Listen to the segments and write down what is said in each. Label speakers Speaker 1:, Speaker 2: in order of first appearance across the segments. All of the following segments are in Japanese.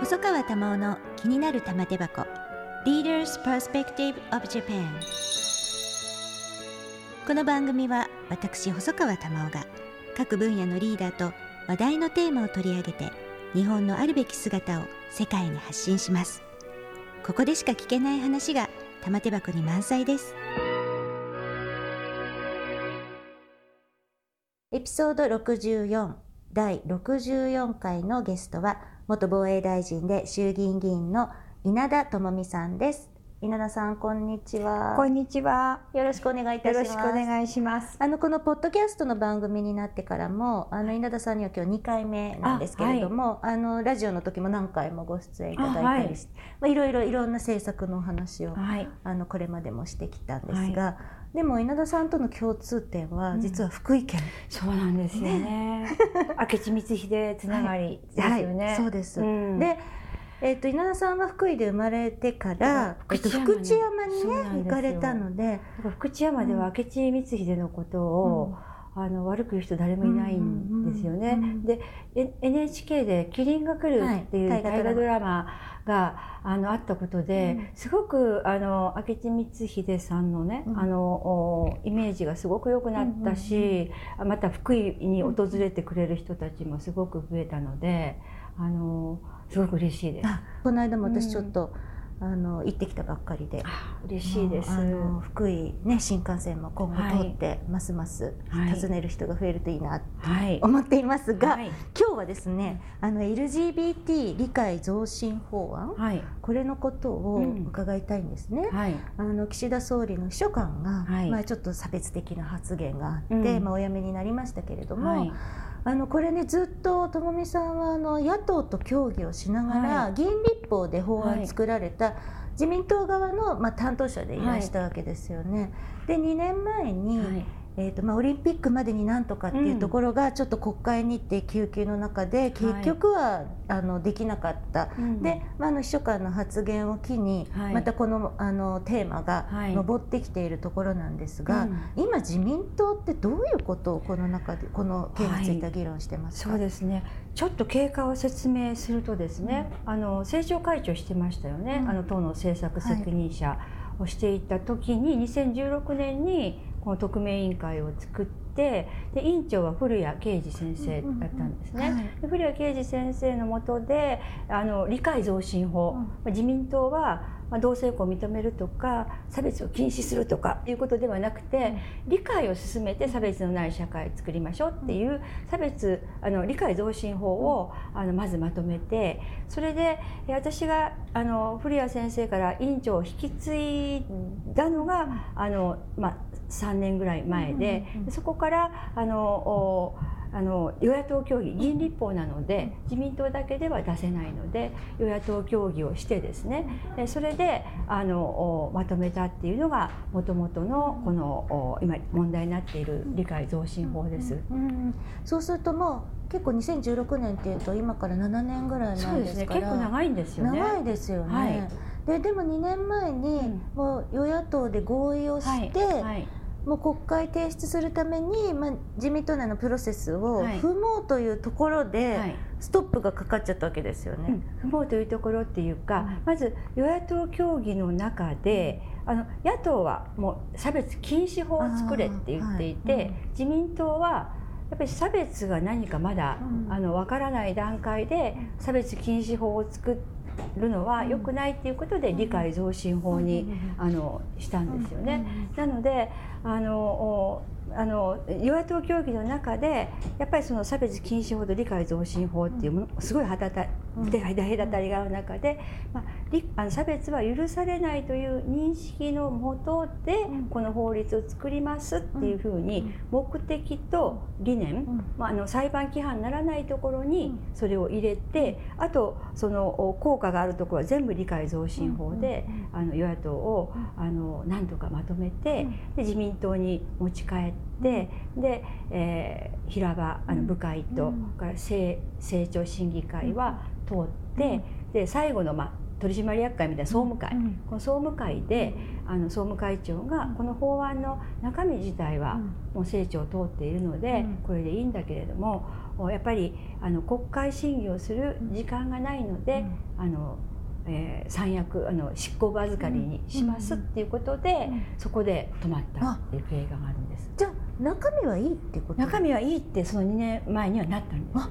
Speaker 1: 細川珠緒の気になる玉手箱。Leaders Perspective of Japan この番組は私細川珠緒が各分野のリーダーと話題のテーマを取り上げて日本のあるべき姿を世界に発信します。ここでしか聞けない話が玉手箱に満載です。エピソード64第64回のゲストは元防衛大臣で衆議院議員の稲田朋美さんです。稲田さんこんにちは。
Speaker 2: こんにちは。
Speaker 1: よろしくお願いいたします。
Speaker 2: よろしくお願いします。
Speaker 1: あのこのポッドキャストの番組になってからもあの稲田さんには今日2回目なんですけれどもあ、はい、あのラジオの時も何回もご出演いただいたりして、はい。まあ、いろいろいろんな政策のお話を、はい、あのこれまでもしてきたんですが、はいでも稲田さんとの共通点は実は福井県、うん、
Speaker 2: そうなんですよね。明智光秀つながりですよね、
Speaker 1: はい、そうです、うん、でえーと、稲田さんは福井で生まれてから、えー、と福知山に。ね行かれたので。
Speaker 2: 福知山では明智光秀のことを、うん、あの悪く言う人誰もいないんですよね。で NHK で「キリンが来る」っていう大河ドラマがあのあったことで、うん、すごくあの明智光秀さんのね、うん、あのイメージがすごく良くなったし、うん、また福井に訪れてくれる人たちもすごく増えたのであのすごく嬉しいです。
Speaker 1: この間も私ちょっと、あの行ってきたばっかりで。
Speaker 2: 嬉しいです。
Speaker 1: 福井ね新幹線も今後通って、はい、ますます訪ねる人が増えるといいなと思っていますが、はい、今日はですねあの LGBT 理解増進法案、はい、これのことを伺いたいんですね、あの岸田総理の秘書官が、まあ、ちょっと差別的な発言があって、うん、まあ、お辞めになりましたけれども、あのこれねずっとともみさんはあの野党と協議をしながら、はい、議員立法で法案作られた、自民党側の、まあ、担当者でいらしたわけですよね。で2年前に、えーとまあ、オリンピックまでになんとかっていうところがちょっと国会に行って救急の中で結局は、あのできなかった、で、まあ、あの秘書官の発言を機に、またこのあのテーマが上ってきているところなんですが、今自民党ってどういうことをこの中でこの件について議論してます
Speaker 2: か、そうですね。ちょっと経過を説明するとですね、あの政調会長してましたよね、あの党の政策責任者をしていた時に2016年にこの特命委員会を作ってで委員長は古谷啓二先生だったんですね。古谷啓二先生のもとであの理解増進法、うん、自民党はまあ、同性婚を認めるとか差別を禁止するとかいうことではなくて、理解を進めて差別のない社会を作りましょうっていう差別あの理解増進法をあのまずまとめてそれで私があの古谷先生から委員長を引き継いだのがあの、まあ、3年ぐらい前でそこからあのあの与野党協議議員立法なので自民党だけでは出せないので与野党協議をしてですねそれであのまとめたっていうのがもともとのこの今問題になっている理解増進法です。うんうん、
Speaker 1: そうするともう結構2016年っていうと今から7年ぐらいなんですか
Speaker 2: ら、ね、結構長いんですよね。
Speaker 1: 長いですよね。はい、ででも2年前にもう与野党で合意をして、はい。はいもう国会提出するために、まあ、自民党内のプロセスを踏もうというところで、ストップがかかっちゃったわけですよね。
Speaker 2: うん、踏もうというところっていうか、うん、まず与野党協議の中であの野党はもう差別禁止法を作れって言っていて、はい。うん、自民党はやっぱり差別が何かまだ、あの分からない段階で差別禁止法を作ってるのは良くないっていうことで理解増進法にあのしたんですよね。なのであのあの与野党協議の中でやっぱりその差別禁止法と理解増進法っていうものすごい隔た隔たりがある中で、まあ、あの差別は許されないという認識のもとでこの法律を作りますっていうふうに目的と理念、まあ、あの裁判規範にならないところにそれを入れてあとその効果があるところは全部理解増進法であの与野党をあの何とかまとめてで自民党に持ち帰ってでえー、平場あの部会と、から政調審議会は通って、で最後の、まあ、取締役会みたいな総務会、うん、この総務会であの総務会長がこの法案の中身自体はもう成長を通っているのでこれでいいんだけれどもやっぱりあの国会審議をする時間がないので、あのえー、三役あの執行部預かりにしますっていうことで、そこで止まったっていう経緯があるんです。
Speaker 1: じゃあ中身はいいってこと？
Speaker 2: 中身はいいってその2年前にはなったんです。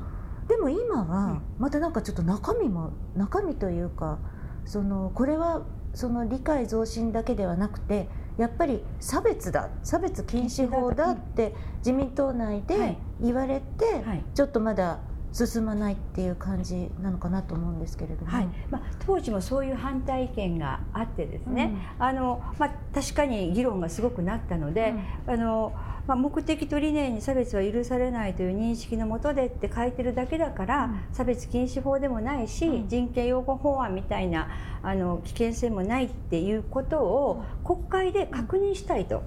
Speaker 1: でも今はまたなんかちょっと中身も中身というかそのこれはその理解増進だけではなくてやっぱり差別だ差別禁止法だって自民党内で言われて、ちょっとまだ進まないっていう感じなのかなと思うんですけれども、はい。
Speaker 2: まあ、当時もそういう反対意見があってですね、うん、あのまあ、確かに議論がすごくなったので、うん、あのまあ、目的と理念に差別は許されないという認識のもとでって書いてるだけだから、うん、差別禁止法でもないし、うん、人権擁護法案みたいなあの危険性もないっていうことを国会で確認したいと、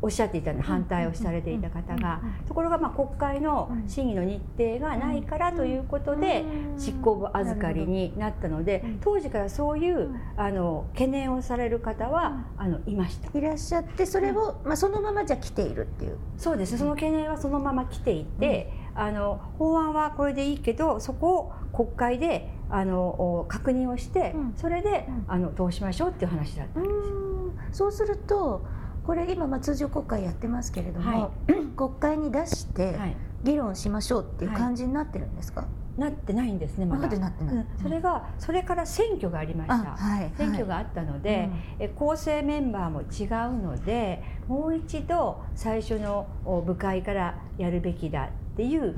Speaker 2: おっしゃっていたので反対をされていた方が、ところがまあ国会の審議の日程がないからということで執行部預かりになったので当時からそういうあの懸念をされる方はあのいました。
Speaker 1: いらっしゃってそれを、まあ、そのままじゃ来ているっていう。
Speaker 2: そうですその懸念はそのまま来ていて、うん、あの法案はこれでいいけどそこを国会であの確認をして、うん、それで、あの通しましょうっていう話だったんです。
Speaker 1: そうするとこれ今まあ通常国会やってますけれども、はい、国会に出して議論しましょうっていう感じになってるんですか、はい
Speaker 2: なってないんですねまだ。
Speaker 1: うん、
Speaker 2: それがそれから選挙がありました。はい、選挙があったので、うん、構成メンバーも違うので、もう一度最初の部会からやるべきだっていう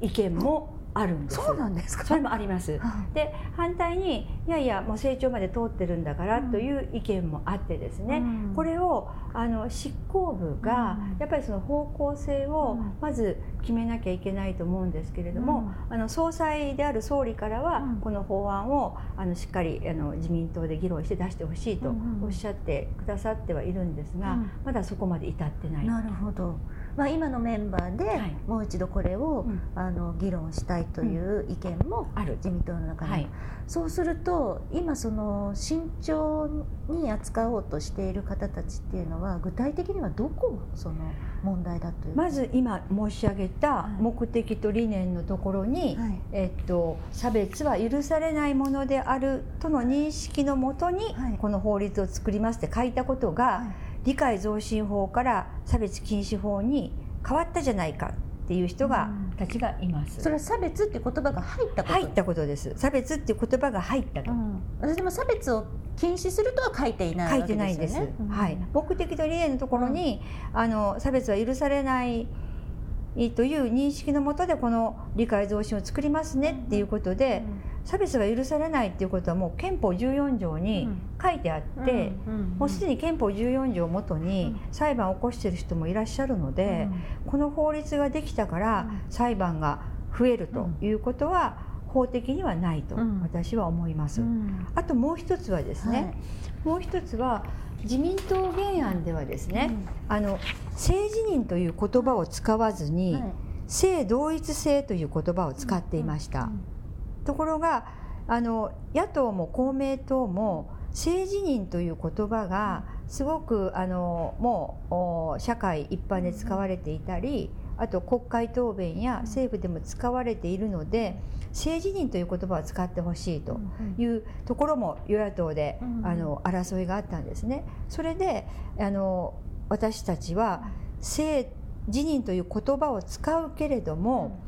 Speaker 2: 意見もあるんです。
Speaker 1: そうなんですか？
Speaker 2: それもあります、で反対にいやいやもう成長まで通ってるんだからという意見もあってですね、うん、これをあの執行部がやっぱりその方向性をまず決めなきゃいけないと思うんですけれども、うん、あの総裁である総理からはこの法案をあのしっかりあの自民党で議論して出してほしいとおっしゃってくださってはいるんですが、まだそこまで至ってない。
Speaker 1: なるほどまあ、今のメンバーでもう一度これを、あの議論したいという意見もある。自民党の中に、はい、そうすると今その慎重に扱おうとしている方たちっていうのは具体的にはどこその問題だという？
Speaker 2: まず今申し上げた目的と理念のところに、はい、えっと、差別は許されないものであるとの認識のもとに、この法律を作りますって書いたことが、はい理解増進法から差別禁止法に変わったじゃないかっていう人が、たちがいます。
Speaker 1: それは差別っていう言葉が入ったこと？
Speaker 2: 入ったことです。差別っていう言葉が入ったと。
Speaker 1: うん、でも差別を禁止するとは書いていない、
Speaker 2: ね、書いてないんです。うん、はい。目的と理念のところに、うん、あの差別は許されないという認識のもとでこの理解増進を作りますねっていうことで、差別が許されないっていうことはもう憲法14条に書いてあって、もうすでに憲法14条をもとに裁判を起こしている人もいらっしゃるので、この法律ができたから裁判が増えるということは法的にはないと私は思います。あともう一つはですね、もう一つは自民党原案ではですね、あの性自認という言葉を使わずに、性同一性という言葉を使っていました。ところがあの野党も公明党も政治人という言葉がすごくあのもう社会一般で使われていたりあと国会答弁や政府でも使われているので政治人という言葉を使ってほしいというところも与野党であの争いがあったんですね。それであの私たちは政治人という言葉を使うけれども、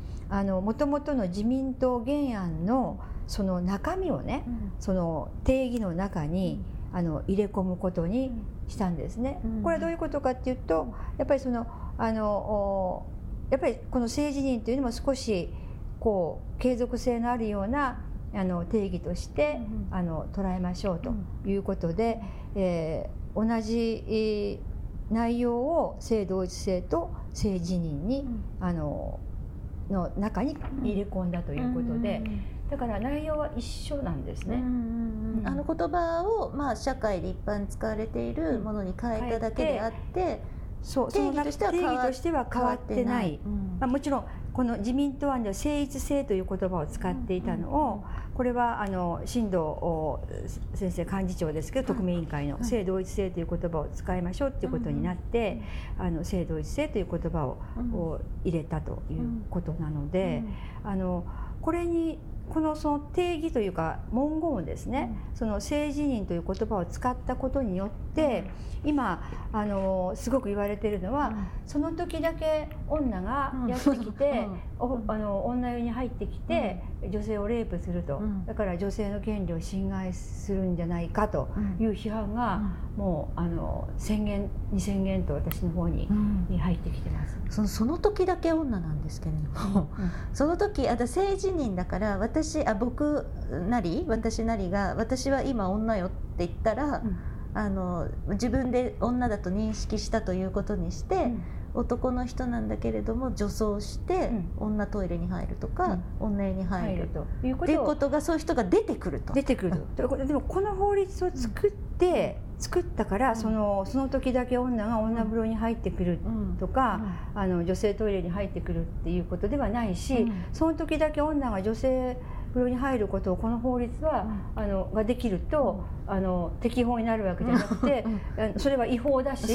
Speaker 2: もともとの自民党原案のその中身をね、うん、その定義の中に、うん、あの入れ込むことにしたんですね。うん、これはどういうことかっていうとやっぱりそのあのやっぱりこの政治人というのも少しこう継続性のあるようなあの定義として、あの捉えましょうということで、えー、同じ、えー、内容を性同一性と性自認に、あのの中に入れ込んだということで、だから内容は一緒なんですね。
Speaker 1: あの言葉をまあ社会で一般使われているものに変えただけであって、
Speaker 2: そう定義としては変わってない、うん、まあ、もちろんこの自民党案では誠実性という言葉を使っていたのを、これはあの新藤先生幹事長ですけど特命委員会の性同一性という言葉を使いましょうということになって、あの性同一性という言葉を入れたということなので、あのこれにこのその定義というか文言をですね、その性自認という言葉を使ったことによって今あのすごく言われているのは、その時だけ女がやってきて、おあの女湯に入ってきて、女性をレイプすると、だから女性の権利を侵害するんじゃないかという批判が、もうあの宣言2宣言と私の方に,、に入ってきてます。
Speaker 1: そのその時だけ女なんですけれども、その時あ性自認だから私あ僕なり私なりが私は今女よって言ったら、あの自分で女だと認識したということにして、うん、男の人なんだけれども女装して、女トイレに入るとか、うん、女湯に入る。ということ。がそういう人が出てくると。
Speaker 2: 出てくると。でもこの法律を作って、作ったからそのその時だけ女が女風呂に入ってくるとか、あの女性トイレに入ってくるっていうことではないし、その時だけ女が女性風呂に入ることをこの法律は、あのができると、あの適法になるわけじゃなくて、それは違法だし、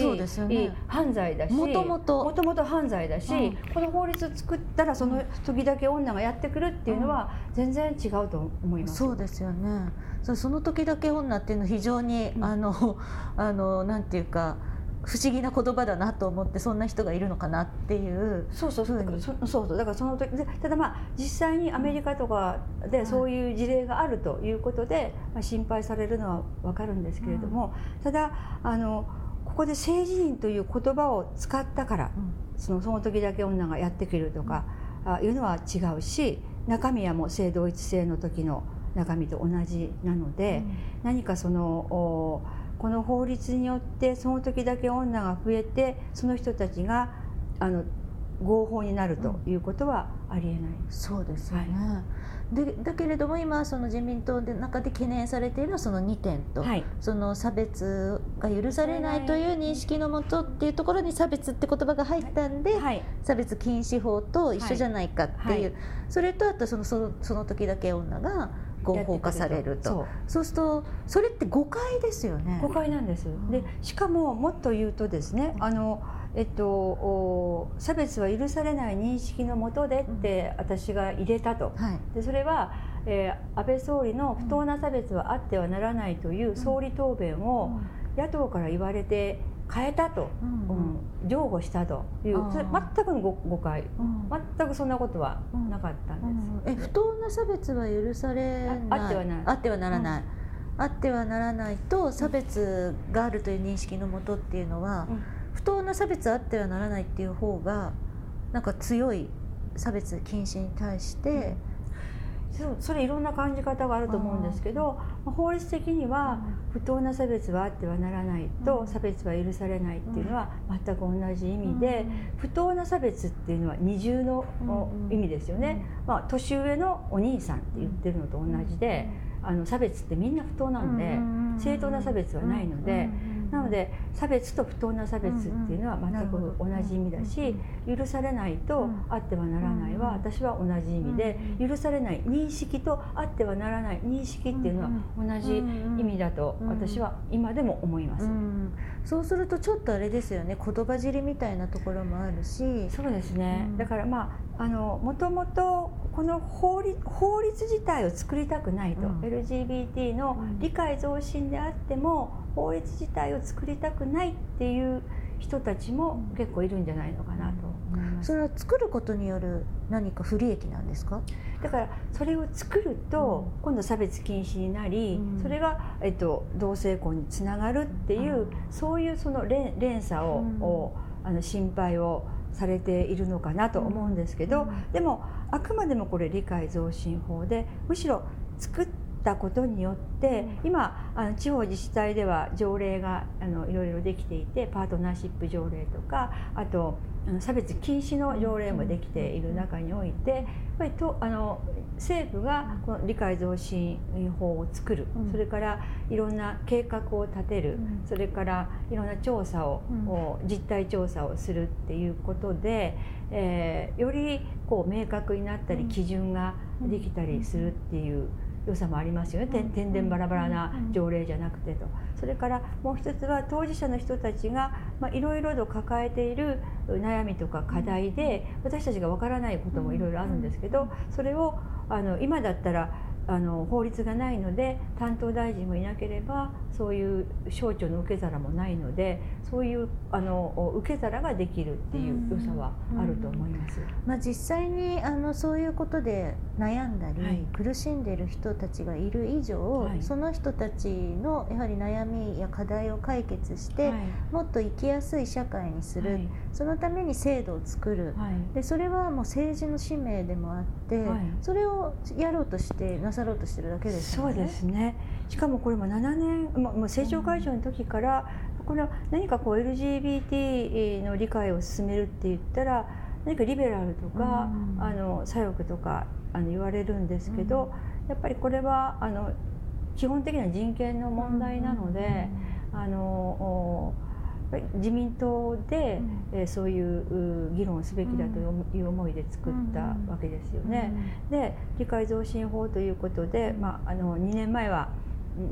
Speaker 2: ね、犯罪だし
Speaker 1: もともと
Speaker 2: もともと犯罪だし、この法律を作ったらその時だけ女がやってくるっていうのは全然違うと思います。
Speaker 1: そうですよね。その時だけ女っていうのは非常に、あのあのなんていうか不思議な言葉だなと思ってそんな人がいるのかなっていう
Speaker 2: そうそう。そうそうそう。だからその時ただまあ実際にアメリカとかでそういう事例があるということで、まあ、心配されるのは分かるんですけれども、ただあのここで性自認という言葉を使ったから、そのその時だけ女がやってくるとか、あいうのは違うし中身はもう性同一性の時の中身と同じなので、何かそのこの法律によってその時だけ女が増えてその人たちがあの合法になるということはありえない、うん、
Speaker 1: そうですよね、はい、でだけれども今その自民党の中で懸念されているのはその2点と、はい、その差別が許されないという認識のもとっていうところに差別って言葉が入ったんで、はい、差別禁止法と一緒じゃないかっていう、それとあとそのそのその時だけ女が合法化されると。そう。するとそれって誤解ですよね。
Speaker 2: 誤解なんです、でしかももっと言うとですねあのえっと、差別は許されない認識のもとでって私が入れたと、はい、でそれは、えー、安倍総理の不当な差別はあってはならないという総理答弁を野党から言われて変えたと、うん譲歩したというそれ全くの誤解、全くそんなことはなかったん
Speaker 1: です、え不当な差別は許されない？
Speaker 2: あってはならない。
Speaker 1: あってはならない、あってはならないと差別があるという認識のもとっていうのは、不当な差別あってはならないっていう方がなんか強い差別禁止に対して、
Speaker 2: それいろんな感じ方があると思うんですけど法律的には不当な差別はあってはならないと差別は許されないっていうのは全く同じ意味で不当な差別っていうのは二重の意味ですよね。まあ、年上のお兄さんって言ってるのと同じであの差別ってみんな不当なんで正当な差別はないので。なので差別と不当な差別っていうのは全く同じ意味だし許されないとあってはならないは私は同じ意味で許されない認識とあってはならない認識っていうのは同じ意味だと私は今でも思います。
Speaker 1: そうするとちょっとあれですよね。言葉尻みたいなところもあるし。
Speaker 2: そうですね、だからまああのもともとこの法律法律自体を作りたくないと、うん、LGBT の理解増進であっても法律自体を作りたくないっていう人たちも結構いるんじゃないのかなと思います。
Speaker 1: それは作ることによる何か不利益なんですか？
Speaker 2: だからそれを作ると今度差別禁止になり、うん、それがえっと同性婚につながるっていう、うん、そういうその連連鎖を、あの心配をされているのかなと思うんですけど、でもあくまでもこれ理解増進法でむしろ作ってったことによって今あの地方自治体では条例があのいろいろできていてパートナーシップ条例とかあと差別禁止の条例もできている中においてやっぱりとあの政府がこの理解増進法を作る、うん、それからいろんな計画を立てる、うん、それからいろんな調査を、うん、実態調査をするっていうことで、えー、よりこう明確になったり基準ができたりするっていう良さもありますよね。天然バラバラな条例じゃなくてと。それからもう一つは当事者の人たちがいろいろと抱えている悩みとか課題で私たちがわからないこともいろいろあるんですけどそれをあの今だったらあの法律がないので担当大臣もいなければそういう省庁の受け皿もないのでそういうあの受け皿ができるっていう良さはあると思います。
Speaker 1: まあ、実際にあのそういうことで悩んだり、はい、苦しんでいる人たちがいる以上、はい、その人たちのやはり悩みや課題を解決して、はい、もっと生きやすい社会にする、そのために制度を作る、でそれはもう政治の使命でもあって、それをやろうとしてなさろうとしてるだけです
Speaker 2: よね。そうですね。しかもこれも7年もう政調会長の時から、これは何かこう LGBT の理解を進めるって言ったら何かリベラルとか、あの左翼とかあの言われるんですけど、やっぱりこれはあの基本的な人権の問題なので、あの自民党で、うん、そういう議論をすべきだという思いで作ったわけですよね。で理解増進法ということで、まあ、あの2年前は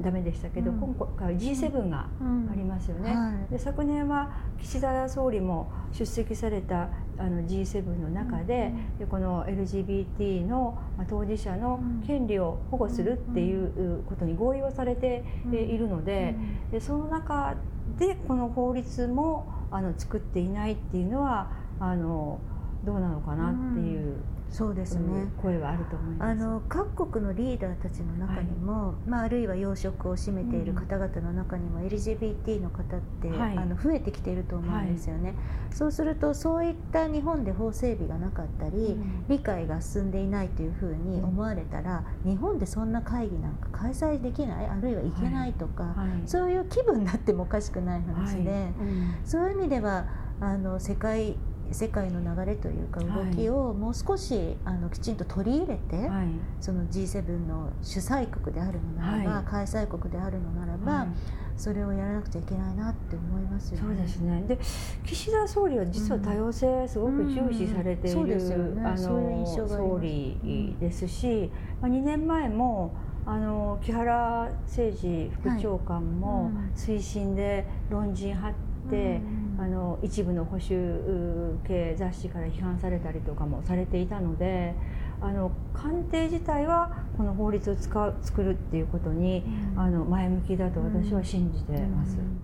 Speaker 2: ダメでしたけど、うん、今回 G7 がありますよね、うん。はい、で昨年は岸田総理も出席されたあの G7 の中でうん、でこの LGBT の当事者の権利を保護するっていうことに合意をされているのででその中でこの法律もあの作っていないっていうのはあのどうなのかなっていう
Speaker 1: そうですね。
Speaker 2: 声はあると思います。
Speaker 1: あの各国のリーダーたちの中にも、はい、まあ、あるいは要職を占めている方々の中にも LGBT の方って、はい、あの増えてきていると思うんですよね、はい、そうするとそういった日本で法整備がなかったり、うん、理解が進んでいないというふうに思われたら、うん、日本でそんな会議なんか開催できないあるいは行けないとか、そういう気分になってもおかしくない話で、うん、そういう意味ではあの世界世界の流れというか動きをもう少しあのきちんと取り入れて、はい、その G7 の主催国であるのならば、はい、開催国であるのならば、はい、それをやらなくちゃいけないなって思いますよね。
Speaker 2: そうですね。で岸田総理は実は多様性すごく重視されている、あの総理ですし、まあ、2年前もあの木原誠二副長官も推進で論陣張って、あの一部の保守系雑誌から批判されたりとかもされていたのであの官邸自体はこの法律を使う作るっていうことに、うん、あの前向きだと私は信じてます。うん。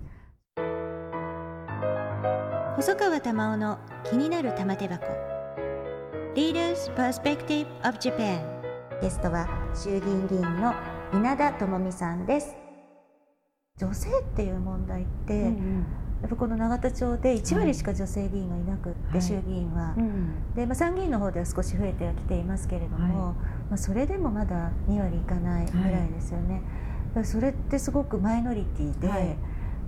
Speaker 1: うん、細川玉緒の気になる玉手箱。Leaders Perspective of Japan ゲストは衆議院議員の稲田朋美さんです。女性っていう問題って、うんうんやっぱこの永田町で1割しか女性議員がいなくって、はい、衆議院は、うん、でまあ、参議院の方では少し増えてはきていますけれども、はい、まあ、それでもまだ2割いかないぐらいですよね、はい、それってすごくマイノリティで、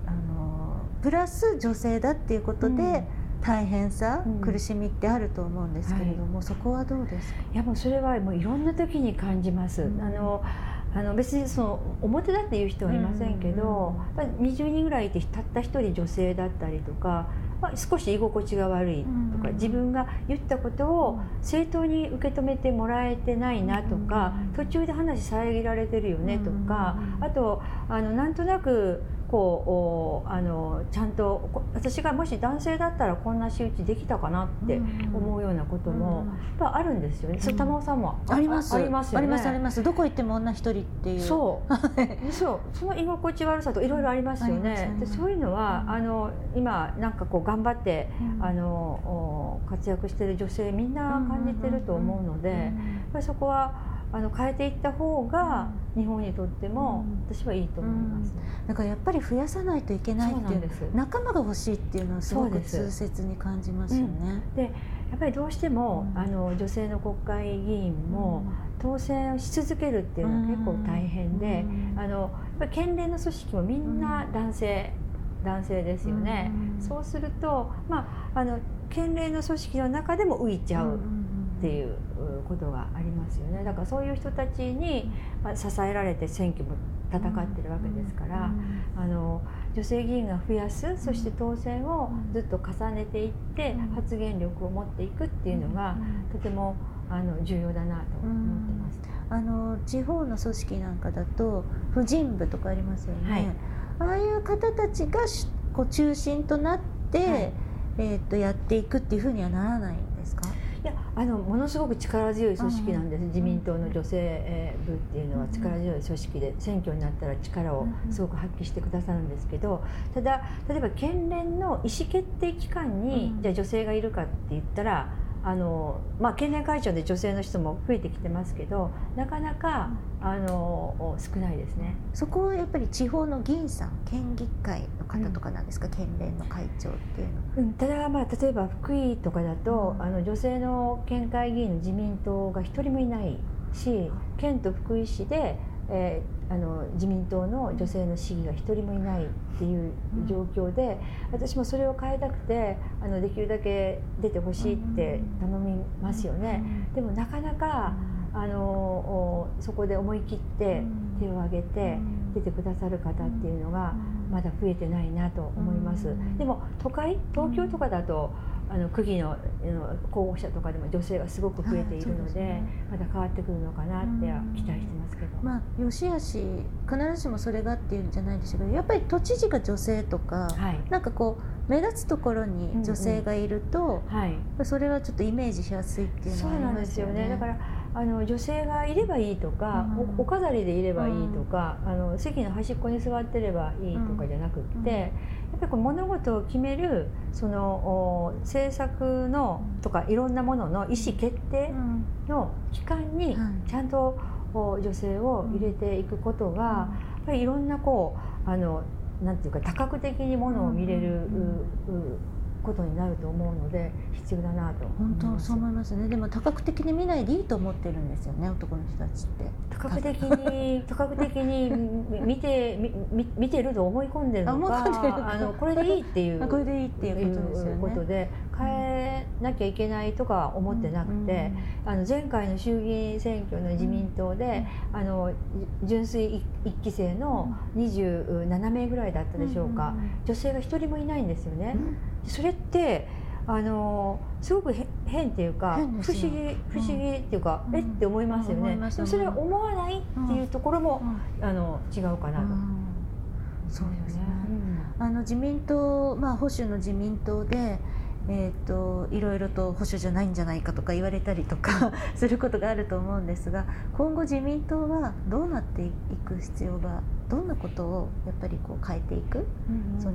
Speaker 1: あのプラス女性だっていうことで、うん。大変さ、うん、苦しみってあると思うんですけれども、はい、そこはどうですか？
Speaker 2: いやもうそれはもういろんな時に感じます。うん、あのあの別にその表だっていう人はいませんけど、うん、20人ぐらいいてたった1人女性だったりとか、まあ、少し居心地が悪いとか、自分が言ったことを正当に受け止めてもらえてないなとか、途中で話遮られてるよねとか、あとあのなんとなくこうあのちゃんと私がもし男性だったらこんな仕打ちできたかなって思うようなことも、やっぱあるんですよね。うん、玉尾さんも
Speaker 1: あります。あります、ね、ありますありますどこ行っても女一人っていう。
Speaker 2: そう。そう。その居心地悪さといろいろありますよね。でそういうのは、あの今なんかこう頑張って、あの活躍してる女性みんな感じてると思うので、やっぱりそこはあの変えていった方が日本にとっても私はいいと思います、
Speaker 1: うん、だからやっぱり増やさないといけないっていう仲間が欲しいっていうのはすごく痛切に感じますよね。
Speaker 2: でやっぱりどうしても、あの女性の国会議員も当選し続けるっていうのは結構大変で、あのやっぱ県連の組織もみんな男性、男性ですよね。そうすると、まあ、あの県連の組織の中でも浮いちゃうっていうことがありますよね。だからそういう人たちに支えられて選挙も戦ってるわけですから、あの女性議員が増やすそして当選をずっと重ねていって発言力を持っていくっていうのがとてもあの重要だなと思ってます。
Speaker 1: あの地方の組織なんかだと婦人部とかありますよね。はい、ああいう方たちがこう中心となって、はい、えー、とやっていくっていうふうにはならないんですか？
Speaker 2: いやあのものすごく力強い組織なんです、自民党の女性部っていうのは力強い組織で選挙になったら力をすごく発揮してくださるんですけどただ例えば県連の意思決定機関に、じゃあ女性がいるかって言ったらあのまあ、県連会長で女性の人も増えてきてますけどなかなかあの少ないですね。
Speaker 1: そこはやっぱり地方の議員さん県議会の方とかなんですか、うん、県連の会長っていうのは、
Speaker 2: うん、ただ、まあ、例えば福井とかだと、うん、あの女性の県会議員の自民党が一人もいないし県と福井市でえー、あの自民党の女性の市議が一人もいないっていう状況で、私もそれを変えたくてあのできるだけ出てほしいって頼みますよね。でもなかなかあのそこで思い切って手を挙げて出てくださる方っていうのがまだ増えてないなと思います。でも都会？東京とかだとあの区議の候補者とかでも女性がすごく増えているのでね、また変わってくるのかなって期待してますけど、
Speaker 1: まあ、よしあし必ずしもそれがっていうんじゃないでしょうけどやっぱり都知事が女性とか、はい、なんかこう目立つところに女性がいると、うんうんはい、それはちょっとイメージしやすいっていうのはありますよね。そうなんですよね。
Speaker 2: だからあの女性がいればいいとか、うん、お飾りでいればいいとか、うん、あの席の端っこに座ってればいいとかじゃなくって、うん、やっぱりこう物事を決めるその政策のとかいろんなものの意思決定の機関にちゃんと女性を入れていくことが、やっぱりいろんなこうあのなんていうか多角的にものを見れる、ことになると思うので必要だなと。
Speaker 1: 本当そう思いますね。でも多角的に見ないでいいと思ってるんですよね男の人たちって。
Speaker 2: 多角的に 多角的に見てみ見てると思い込んでるのかあのこれでいいっていう
Speaker 1: これでいいっていうことですよね。
Speaker 2: ことで変えなきゃいけないとか思ってなくて、うん、あの前回の衆議院選挙の自民党で、うん、あの純粋一期生の27名ぐらいだったでしょうか、女性が一人もいないんですよね。それってあのすごく変っていうか不思議不思議っていうか、うん、えって思いますよね、うん、それは思わないっていうところも、うん、あの違うかなと、
Speaker 1: そうですね、あの自民党まあ保守の自民党でえーと、いろいろと保守じゃないんじゃないかとか言われたりとか することがあると思うんですが今後自民党はどうなっていく必要がどんなことをやっぱりこう変えていく、うんうんうん、その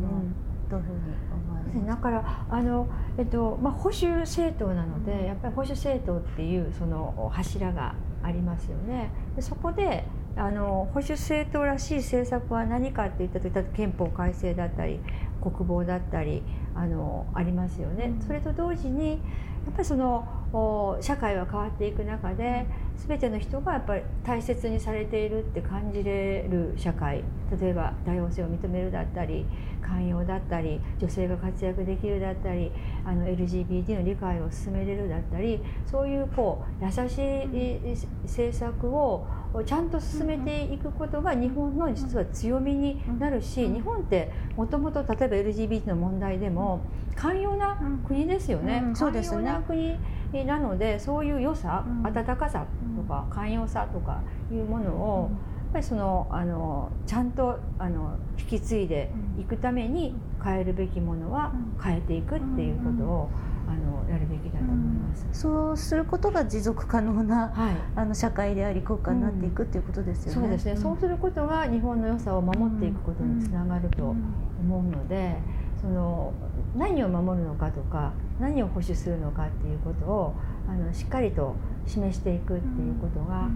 Speaker 1: どういうふうに思われます
Speaker 2: だからあの、えっとまあ、保守政党なのでやっぱり保守政党っていうその柱がありますよね。でそこであの保守政党らしい政策は何かっていった時憲法改正だったり国防だったりあのありますよね。それと同時にやっぱりその社会は変わっていく中で全ての人がやっぱり大切にされているって感じれる社会。例えば多様性を認めるだったり寛容だったり女性が活躍できるだったりあの LGBT の理解を進めれるだったりそういうこう優しい政策をちゃんと進めていくことが日本の実は強みになるし日本ってもともと例えば LGBT の問題でも寛容な国ですよね。寛容な国なのでそういう良さ、温かさとか寛容さとかいうものを、やっぱりそのあのちゃんとあの引き継いでいくために変えるべきものは変えていくっていうことを、あのやるべきだと思います、
Speaker 1: うん、そうすることが持続可能な、はい、あの社会であり国家になっていくっていうことですよね、
Speaker 2: そうですね、うん、そうすることが日本の良さを守っていくことにつながると思うので、その何を守るのかとか何を保守するのかっていうことをあのしっかりと示していくっていうことが、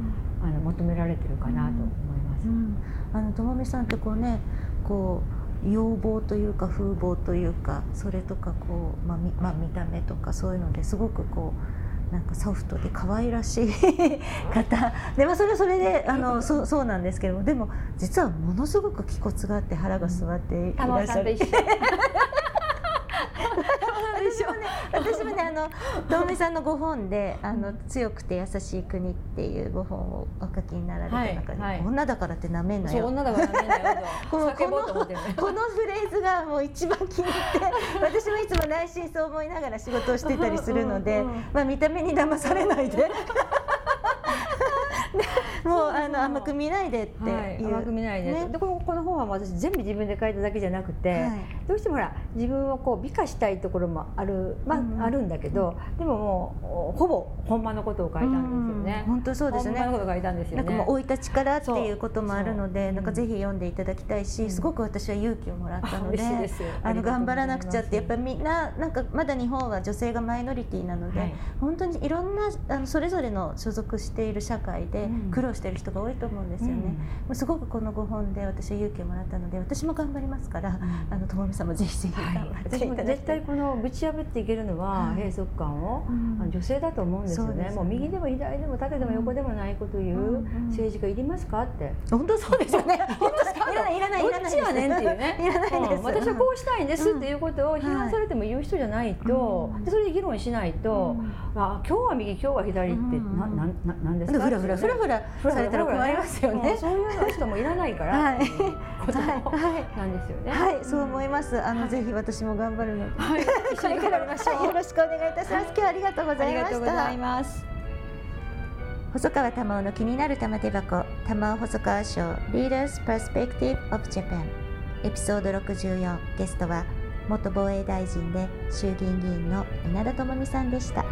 Speaker 2: あの求められてるかなと思います。
Speaker 1: あのともみさんってこうねこう要望というか風貌というかそれとかこう、まあみまあ、見た目とかそういうのですごくこうなんかソフトで可愛らしい 方で、まあ、それはそれであのそそうなんですけどもでも実はものすごく気骨があって腹が据わっていらっしゃる。
Speaker 2: 私もね
Speaker 1: あの遠目さんのご本で「あの強くて優しい国」っていうご本をお書きになられた中で、はい。はい、女だからってなめんなよ。
Speaker 2: 女だからなめんなよ このこのこのフ
Speaker 1: レーズがもう一番気に入って私もいつも内心そう思いながら仕事をしてたりするので、まあ、見た目に騙されないで。もうあの甘く見ないでっていう、はい、
Speaker 2: 甘く見ないで、ね、でこのこの本は私全部自分で書いただけじゃなくて、はい、どうしてもほら自分をこう美化したいところもあるまあ、うん、あるんだけど、でももうほぼ本間のことを書いたんですよね、
Speaker 1: 本当そうですね。
Speaker 2: 本間のこと書いたんですよね。
Speaker 1: なんかもう生い立ちからっていうこともあるのでなんかぜひ読んでいただきたいし、すごく私は勇気をもらったのであの頑張らなくちゃってやっぱりみんななんかまだ日本は女性がマイノリティなので、はい、本当にいろんなあのそれぞれの所属している社会で苦労している人が多いと思うんですよね、うん、すごくこの5本で私は勇気をもらったので私も頑張りますから、うん、あのともみさんもぜひぜひ頑張ってい。ただきたい、
Speaker 2: 絶対このぶち破っていけるのは閉塞感を、うん、女性だと思うんですよね、ね、もう右でも左でも縦でも横でもないこと言う政治家いりますかって。
Speaker 1: 本当そうですよね
Speaker 2: いらないいらないいらない。
Speaker 1: い
Speaker 2: いっていうね。
Speaker 1: いらないです、
Speaker 2: 私はこうしたいんですっていうことを批判されても言う人じゃないと、でそれで議論しないと、あ今日は右今日は左ってななななんですか？
Speaker 1: ふらふらふらふらされたら困りますよね。
Speaker 2: そういう人もいらないから、はい、ことなんですよね。
Speaker 1: はい、そう思います。あの、ぜひ私も頑張るので、はい、
Speaker 2: 一緒に頑張りましょう。
Speaker 1: よろしくお願いいたします。今日はありがとうございました。
Speaker 2: います。
Speaker 1: 細川珠緒の気になる玉手箱玉緒細川賞 Leaders Perspective of Japan エピソード64ゲストは元防衛大臣で衆議院議員の稲田朋美さんでした。